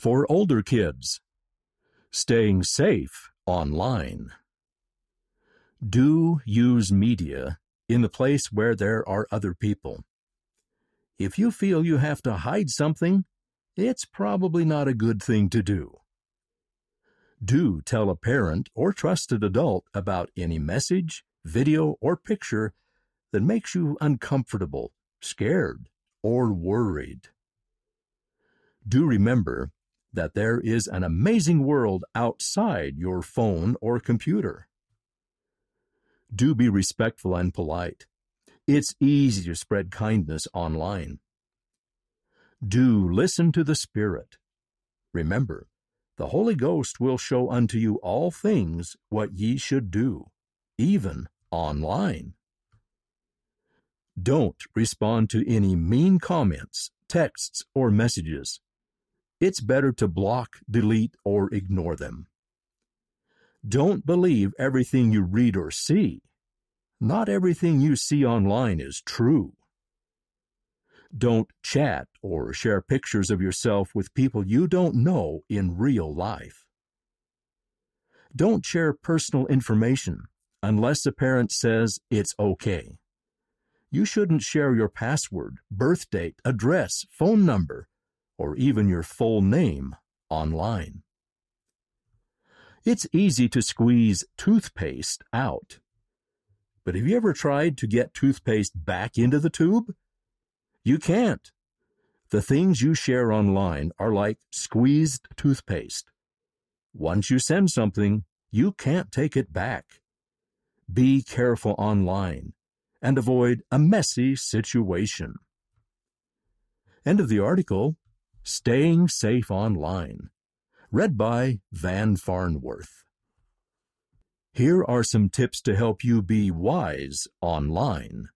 For older kids, staying safe online. Do use media in the place where there are other people. If you feel you have to hide something, it's probably not a good thing to do. Do tell a parent or trusted adult about any message, video, or picture that makes you uncomfortable, scared, or worried. Do remember that there is an amazing world outside your phone or computer. Do be respectful and polite. It's easy to spread kindness online. Do listen to the Spirit. Remember, the Holy Ghost will show unto you all things what ye should do, even online. Don't respond to any mean comments, texts, or messages. It's better to block, delete, or ignore them. Don't believe everything you read or see. Not everything you see online is true. Don't chat or share pictures of yourself with people you don't know in real life. Don't share personal information unless a parent says it's okay. You shouldn't share your password, birth date, address, phone number, or even your full name online. It's easy to squeeze toothpaste out but have you ever tried to get toothpaste back into the tube? You can't. The things you share online are like squeezed toothpaste. Once you send something, you can't take it back. Be careful online and avoid a messy situation. End of the article Staying Safe Online, read by Van Farnworth. Here are some tips to help you be wise online.